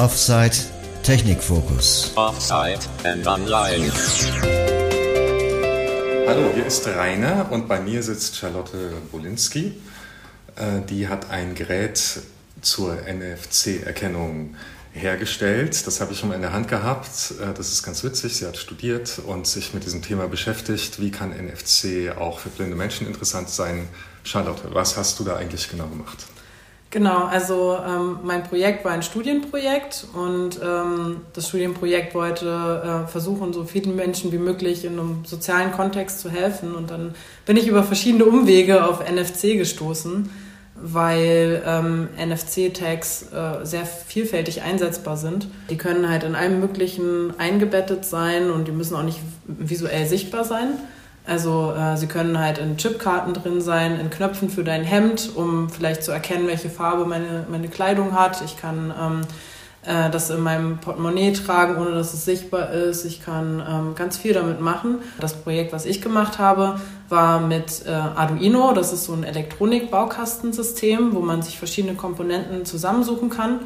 Offside Technikfokus. Offside and Online. Hallo, hier ist Rainer und bei mir sitzt Charlotte Bolinski. Äh, die hat ein Gerät zur NFC-Erkennung hergestellt. Das habe ich schon mal in der Hand gehabt. Äh, das ist ganz witzig. Sie hat studiert und sich mit diesem Thema beschäftigt. Wie kann NFC auch für blinde Menschen interessant sein? Charlotte, was hast du da eigentlich genau gemacht? Genau, also ähm, mein Projekt war ein Studienprojekt und ähm, das Studienprojekt wollte äh, versuchen, so vielen Menschen wie möglich in einem sozialen Kontext zu helfen. Und dann bin ich über verschiedene Umwege auf NFC gestoßen, weil ähm, NFC-Tags äh, sehr vielfältig einsetzbar sind. Die können halt in allem Möglichen eingebettet sein und die müssen auch nicht visuell sichtbar sein. Also äh, sie können halt in Chipkarten drin sein, in Knöpfen für dein Hemd, um vielleicht zu erkennen, welche Farbe meine, meine Kleidung hat. Ich kann ähm, äh, das in meinem Portemonnaie tragen, ohne dass es sichtbar ist. Ich kann ähm, ganz viel damit machen. Das Projekt, was ich gemacht habe, war mit äh, Arduino. Das ist so ein Elektronik-Baukastensystem, wo man sich verschiedene Komponenten zusammensuchen kann.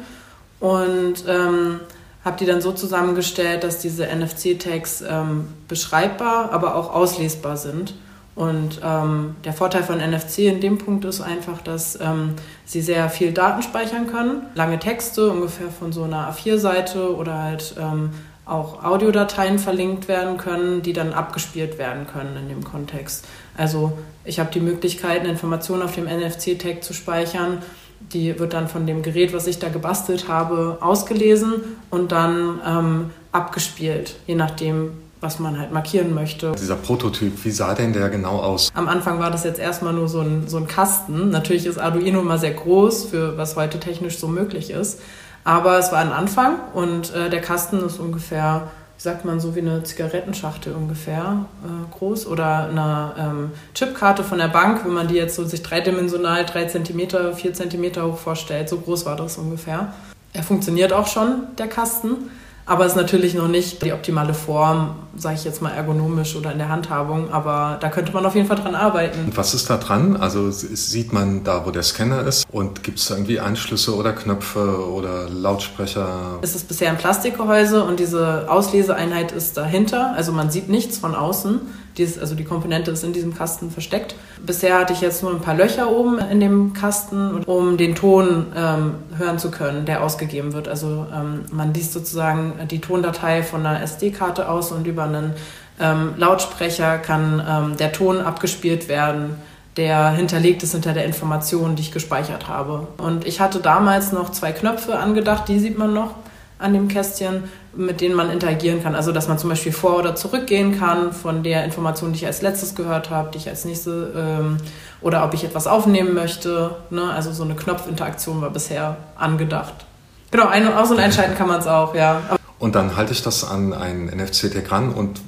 Und ähm, habe die dann so zusammengestellt, dass diese NFC-Tags ähm, beschreibbar, aber auch auslesbar sind. Und ähm, der Vorteil von NFC in dem Punkt ist einfach, dass ähm, sie sehr viel Daten speichern können. Lange Texte, ungefähr von so einer A4-Seite oder halt ähm, auch Audiodateien verlinkt werden können, die dann abgespielt werden können in dem Kontext. Also ich habe die Möglichkeit, eine Information auf dem NFC-Tag zu speichern die wird dann von dem Gerät, was ich da gebastelt habe, ausgelesen und dann ähm, abgespielt, je nachdem, was man halt markieren möchte. Dieser Prototyp, wie sah denn der genau aus? Am Anfang war das jetzt erstmal nur so ein, so ein Kasten. Natürlich ist Arduino immer sehr groß, für was heute technisch so möglich ist. Aber es war ein Anfang und äh, der Kasten ist ungefähr sagt man, so wie eine Zigarettenschachtel ungefähr äh, groß oder eine ähm, Chipkarte von der Bank, wenn man die jetzt so sich dreidimensional drei Zentimeter, vier Zentimeter hoch vorstellt, so groß war das ungefähr. Er funktioniert auch schon, der Kasten. Aber es ist natürlich noch nicht die optimale Form, sage ich jetzt mal ergonomisch oder in der Handhabung. Aber da könnte man auf jeden Fall dran arbeiten. Und was ist da dran? Also sieht man da, wo der Scanner ist? Und gibt es da irgendwie Anschlüsse oder Knöpfe oder Lautsprecher? Es ist bisher ein Plastikgehäuse und diese Ausleseeinheit ist dahinter. Also man sieht nichts von außen. Dieses, also die Komponente ist in diesem Kasten versteckt. Bisher hatte ich jetzt nur ein paar Löcher oben in dem Kasten, um den Ton ähm, hören zu können, der ausgegeben wird. Also ähm, man liest sozusagen die Tondatei von einer SD-Karte aus und über einen ähm, Lautsprecher kann ähm, der Ton abgespielt werden der hinterlegt ist hinter der Information, die ich gespeichert habe. Und ich hatte damals noch zwei Knöpfe angedacht, die sieht man noch an dem Kästchen, mit denen man interagieren kann. Also dass man zum Beispiel vor- oder zurückgehen kann von der Information, die ich als letztes gehört habe, die ich als nächste ähm, oder ob ich etwas aufnehmen möchte. Ne? Also so eine Knopfinteraktion war bisher angedacht. Genau, ein- und aus- und einschalten kann man es auch, ja. Und dann halte ich das an ein NFC-Tag ran und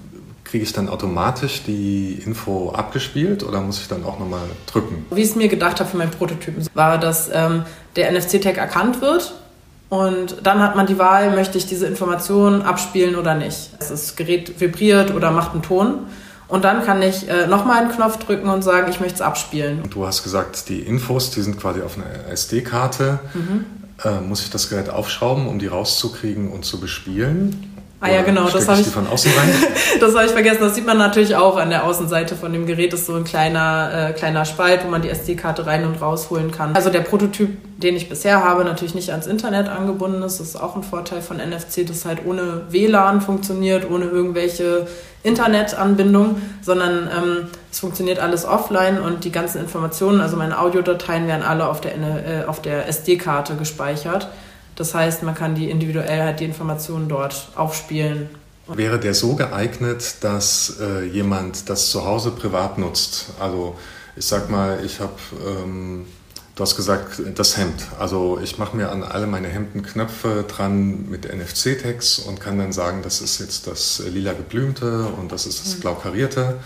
kriege ich dann automatisch die Info abgespielt oder muss ich dann auch nochmal drücken? Wie ich es mir gedacht habe für meinen Prototypen, war, dass ähm, der NFC-Tag erkannt wird und dann hat man die Wahl, möchte ich diese Information abspielen oder nicht. Das Gerät vibriert oder macht einen Ton. Und dann kann ich äh, nochmal einen Knopf drücken und sagen, ich möchte es abspielen. Und du hast gesagt, die Infos, die sind quasi auf einer SD-Karte. Mhm. Äh, muss ich das Gerät aufschrauben, um die rauszukriegen und zu bespielen? Ah ja, genau, das habe ich, von außen rein? das habe ich vergessen. Das sieht man natürlich auch an der Außenseite von dem Gerät. Das ist so ein kleiner, äh, kleiner Spalt, wo man die SD-Karte rein und rausholen kann. Also der Prototyp, den ich bisher habe, natürlich nicht ans Internet angebunden ist. Das ist auch ein Vorteil von NFC, das halt ohne WLAN funktioniert, ohne irgendwelche Internetanbindung, sondern ähm, es funktioniert alles offline und die ganzen Informationen, also meine Audiodateien werden alle auf der, äh, auf der SD-Karte gespeichert. Das heißt, man kann die individuell halt die Informationen dort aufspielen. Wäre der so geeignet, dass äh, jemand das zu Hause privat nutzt? Also ich sag mal, ich habe, ähm, du hast gesagt, das Hemd. Also ich mache mir an alle meine Hemden Knöpfe dran mit NFC-Tags und kann dann sagen, das ist jetzt das lila geblümte und das ist das mhm. blau karierte.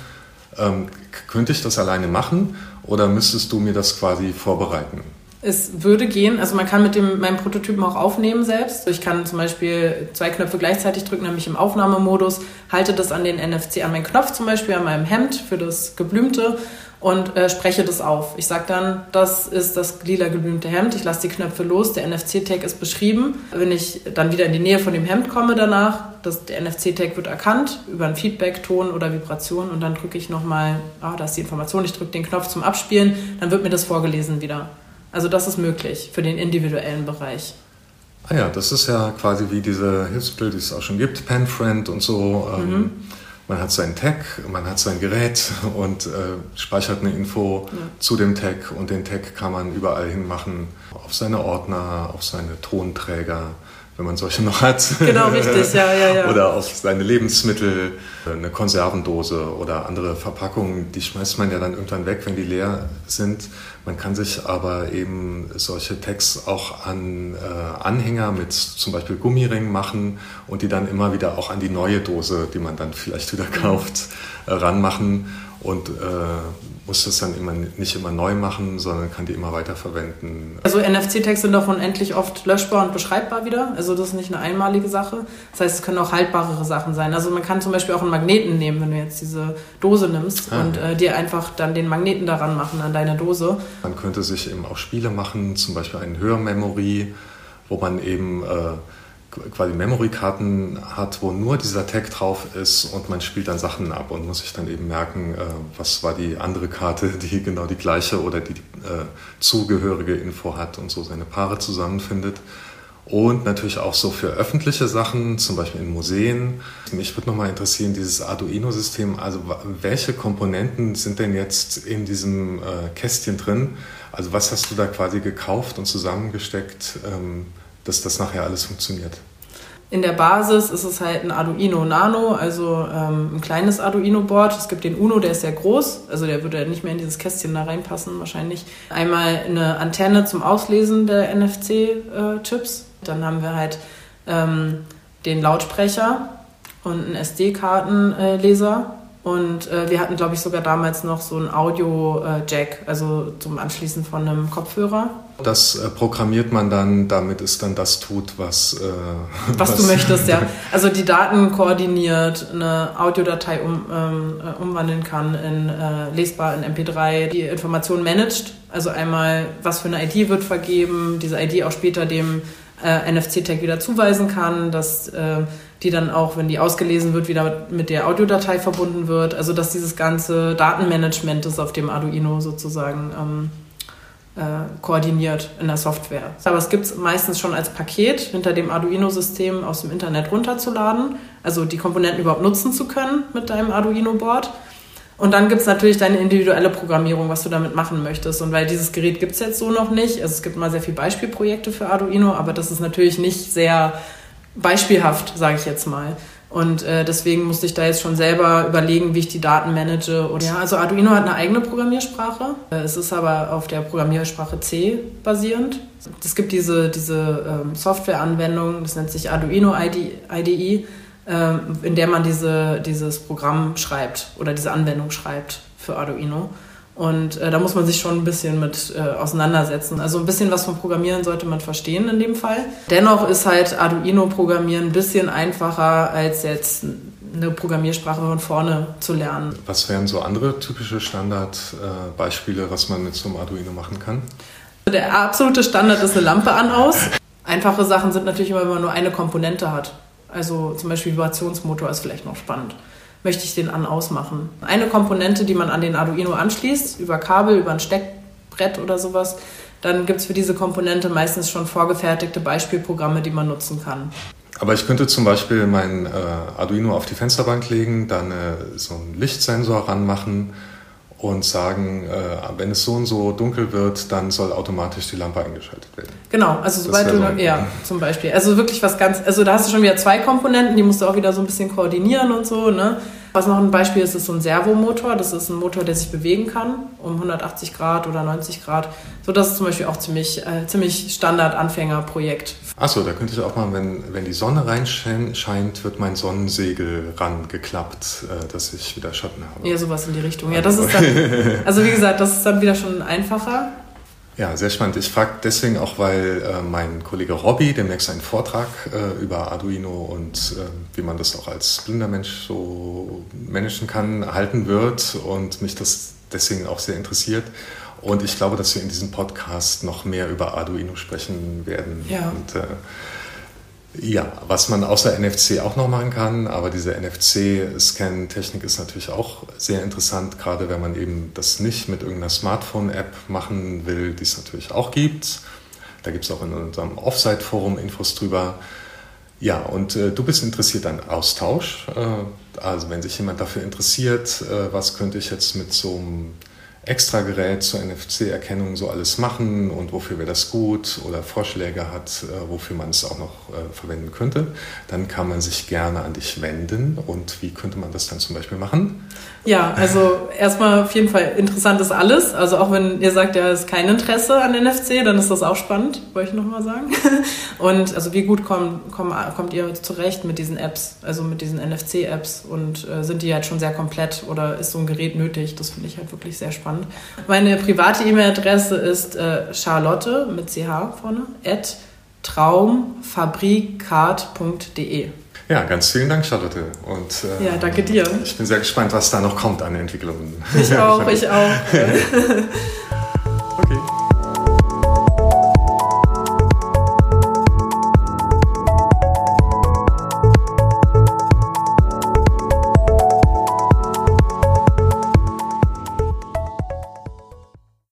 Ähm, könnte ich das alleine machen oder müsstest du mir das quasi vorbereiten? Es würde gehen, also man kann mit dem, meinem Prototypen auch aufnehmen selbst. Ich kann zum Beispiel zwei Knöpfe gleichzeitig drücken, nämlich im Aufnahmemodus, halte das an den NFC, an meinen Knopf zum Beispiel, an meinem Hemd für das Geblümte und äh, spreche das auf. Ich sage dann, das ist das lila geblümte Hemd, ich lasse die Knöpfe los, der NFC-Tag ist beschrieben. Wenn ich dann wieder in die Nähe von dem Hemd komme danach, das, der NFC-Tag wird erkannt über ein Feedback, Ton oder Vibration und dann drücke ich nochmal, ah, da ist die Information, ich drücke den Knopf zum Abspielen, dann wird mir das vorgelesen wieder. Also das ist möglich für den individuellen Bereich. Ah ja, das ist ja quasi wie diese Hilfsmittel, die es auch schon gibt, PenFriend und so. Ähm, mhm. Man hat seinen Tag, man hat sein Gerät und äh, speichert eine Info ja. zu dem Tag und den Tag kann man überall hin machen, auf seine Ordner, auf seine Tonträger, wenn man solche noch hat. Genau, richtig, ja, ja, ja. Oder auf seine Lebensmittel, eine Konservendose oder andere Verpackungen, die schmeißt man ja dann irgendwann weg, wenn die leer sind. Man kann sich aber eben solche Tags auch an äh, Anhänger mit zum Beispiel Gummiringen machen und die dann immer wieder auch an die neue Dose, die man dann vielleicht wieder kauft, äh, ranmachen und äh, muss das dann immer nicht immer neu machen, sondern kann die immer weiter verwenden. Also NFC-Tags sind auch unendlich oft löschbar und beschreibbar wieder. Also das ist nicht eine einmalige Sache. Das heißt, es können auch haltbarere Sachen sein. Also man kann zum Beispiel auch einen Magneten nehmen, wenn du jetzt diese Dose nimmst ah, und äh, dir einfach dann den Magneten daran machen an deine Dose. Man könnte sich eben auch Spiele machen, zum Beispiel ein Hörmemory, wo man eben äh, quasi Memory-Karten hat, wo nur dieser Tag drauf ist und man spielt dann Sachen ab und muss sich dann eben merken, äh, was war die andere Karte, die genau die gleiche oder die, die äh, zugehörige Info hat und so seine Paare zusammenfindet. Und natürlich auch so für öffentliche Sachen, zum Beispiel in Museen. Mich würde nochmal interessieren, dieses Arduino-System, also welche Komponenten sind denn jetzt in diesem äh, Kästchen drin? Also was hast du da quasi gekauft und zusammengesteckt? Ähm, dass das nachher alles funktioniert. In der Basis ist es halt ein Arduino Nano, also ähm, ein kleines Arduino-Board. Es gibt den Uno, der ist sehr groß, also der würde nicht mehr in dieses Kästchen da reinpassen wahrscheinlich. Einmal eine Antenne zum Auslesen der NFC-Chips. Dann haben wir halt ähm, den Lautsprecher und einen SD-Kartenleser und äh, wir hatten, glaube ich, sogar damals noch so ein Audio-Jack, also zum Anschließen von einem Kopfhörer. Das äh, programmiert man dann, damit es dann das tut, was, äh, was, was du möchtest, ja. Also die Daten koordiniert, eine Audiodatei um, ähm, äh, umwandeln kann in äh, lesbar in MP3, die Informationen managt. Also einmal, was für eine ID wird vergeben, diese ID auch später dem äh, NFC-Tag wieder zuweisen kann, dass äh, die dann auch, wenn die ausgelesen wird, wieder mit der Audiodatei verbunden wird. Also dass dieses ganze Datenmanagement ist auf dem Arduino sozusagen ähm, äh, koordiniert in der Software. Aber es gibt es meistens schon als Paket hinter dem Arduino-System aus dem Internet runterzuladen, also die Komponenten überhaupt nutzen zu können mit deinem Arduino-Board. Und dann gibt es natürlich deine individuelle Programmierung, was du damit machen möchtest. Und weil dieses Gerät gibt es jetzt so noch nicht, also es gibt mal sehr viele Beispielprojekte für Arduino, aber das ist natürlich nicht sehr beispielhaft, sage ich jetzt mal. Und äh, deswegen musste ich da jetzt schon selber überlegen, wie ich die Daten manage. Und ja, also Arduino hat eine eigene Programmiersprache. Äh, es ist aber auf der Programmiersprache C basierend. Es gibt diese, diese ähm, Softwareanwendung, das nennt sich Arduino IDE, äh, in der man diese, dieses Programm schreibt oder diese Anwendung schreibt für Arduino. Und äh, da muss man sich schon ein bisschen mit äh, auseinandersetzen. Also ein bisschen was vom Programmieren sollte man verstehen in dem Fall. Dennoch ist halt Arduino-Programmieren ein bisschen einfacher als jetzt eine Programmiersprache von vorne zu lernen. Was wären so andere typische Standardbeispiele, was man mit so einem Arduino machen kann? Der absolute Standard ist eine Lampe an aus. Einfache Sachen sind natürlich immer, wenn man nur eine Komponente hat. Also zum Beispiel Vibrationsmotor ist vielleicht noch spannend möchte ich den an ausmachen. Eine Komponente, die man an den Arduino anschließt, über Kabel, über ein Steckbrett oder sowas, dann gibt es für diese Komponente meistens schon vorgefertigte Beispielprogramme, die man nutzen kann. Aber ich könnte zum Beispiel mein äh, Arduino auf die Fensterbank legen, dann äh, so einen Lichtsensor ranmachen und sagen, äh, wenn es so und so dunkel wird, dann soll automatisch die Lampe eingeschaltet werden. Genau, also sobald du, so ja, zum Beispiel. Also wirklich was ganz, also da hast du schon wieder zwei Komponenten, die musst du auch wieder so ein bisschen koordinieren und so, ne? Was noch ein Beispiel ist, ist so ein Servomotor. Das ist ein Motor, der sich bewegen kann um 180 Grad oder 90 Grad. So, das ist zum Beispiel auch ziemlich, äh, ziemlich Standard-Anfängerprojekt. Achso, da könnte ich auch mal, wenn, wenn die Sonne reinscheint, wird mein Sonnensegel rangeklappt, äh, dass ich wieder Schatten habe. Ja, sowas in die Richtung. Ja, das ist dann, also wie gesagt, das ist dann wieder schon einfacher. Ja, sehr spannend. Ich frage deswegen auch, weil äh, mein Kollege Robby demnächst einen Vortrag äh, über Arduino und äh, wie man das auch als blinder Mensch so managen kann, halten wird und mich das deswegen auch sehr interessiert. Und ich glaube, dass wir in diesem Podcast noch mehr über Arduino sprechen werden. Ja. Und, äh, ja, was man außer NFC auch noch machen kann, aber diese NFC-Scan-Technik ist natürlich auch sehr interessant, gerade wenn man eben das nicht mit irgendeiner Smartphone-App machen will, die es natürlich auch gibt. Da gibt es auch in unserem Offsite-Forum Infos drüber. Ja, und äh, du bist interessiert an Austausch. Äh, also wenn sich jemand dafür interessiert, äh, was könnte ich jetzt mit so einem Extragerät zur NFC-Erkennung so alles machen und wofür wäre das gut oder Vorschläge hat, äh, wofür man es auch noch äh, verwenden könnte, dann kann man sich gerne an dich wenden. Und wie könnte man das dann zum Beispiel machen? Ja, also erstmal auf jeden Fall interessant ist alles. Also auch wenn ihr sagt, ja, ist kein Interesse an NFC, dann ist das auch spannend, wollte ich nochmal sagen. Und also wie gut kommt, kommt, ihr zurecht mit diesen Apps, also mit diesen NFC-Apps und äh, sind die halt schon sehr komplett oder ist so ein Gerät nötig? Das finde ich halt wirklich sehr spannend. Meine private E-Mail-Adresse ist äh, Charlotte mit ch vorne at traumfabrikart.de. Ja, ganz vielen Dank, Charlotte. Und, äh, ja, danke dir. Ich bin sehr gespannt, was da noch kommt an Entwicklungen. Ich auch, ich auch. okay.